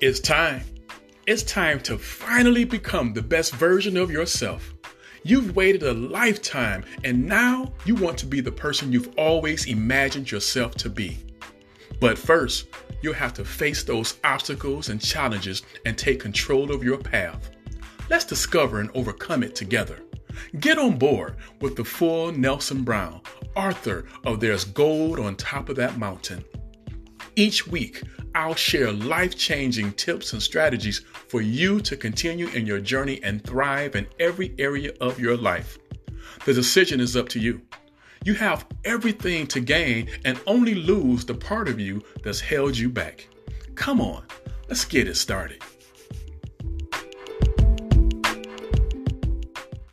It's time. It's time to finally become the best version of yourself. You've waited a lifetime and now you want to be the person you've always imagined yourself to be. But first, you'll have to face those obstacles and challenges and take control of your path. Let's discover and overcome it together. Get on board with the full Nelson Brown, author of There's Gold on Top of That Mountain. Each week, I'll share life changing tips and strategies for you to continue in your journey and thrive in every area of your life. The decision is up to you. You have everything to gain and only lose the part of you that's held you back. Come on, let's get it started.